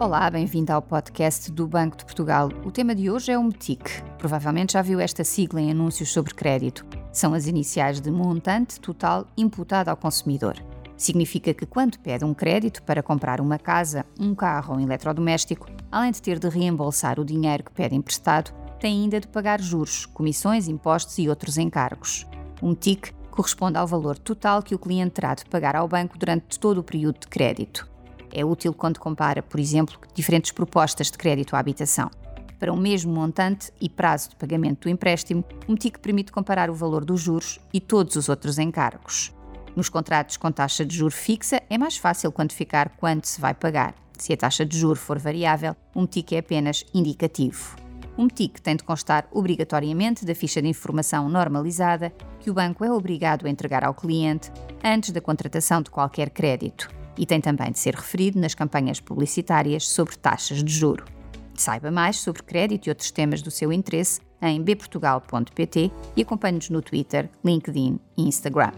Olá, bem-vindo ao podcast do Banco de Portugal. O tema de hoje é o MTIC. Provavelmente já viu esta sigla em anúncios sobre crédito. São as iniciais de montante total imputado ao consumidor. Significa que quando pede um crédito para comprar uma casa, um carro ou um eletrodoméstico, além de ter de reembolsar o dinheiro que pede emprestado, tem ainda de pagar juros, comissões, impostos e outros encargos. O MTIC corresponde ao valor total que o cliente terá de pagar ao banco durante todo o período de crédito. É útil quando compara, por exemplo, diferentes propostas de crédito à habitação. Para o um mesmo montante e prazo de pagamento do empréstimo, o MTIC permite comparar o valor dos juros e todos os outros encargos. Nos contratos com taxa de juro fixa, é mais fácil quantificar quanto se vai pagar. Se a taxa de juro for variável, o MTIC é apenas indicativo. O MTIC tem de constar obrigatoriamente da ficha de informação normalizada que o banco é obrigado a entregar ao cliente antes da contratação de qualquer crédito e tem também de ser referido nas campanhas publicitárias sobre taxas de juro. Saiba mais sobre crédito e outros temas do seu interesse em bportugal.pt e acompanhe-nos no Twitter, LinkedIn e Instagram.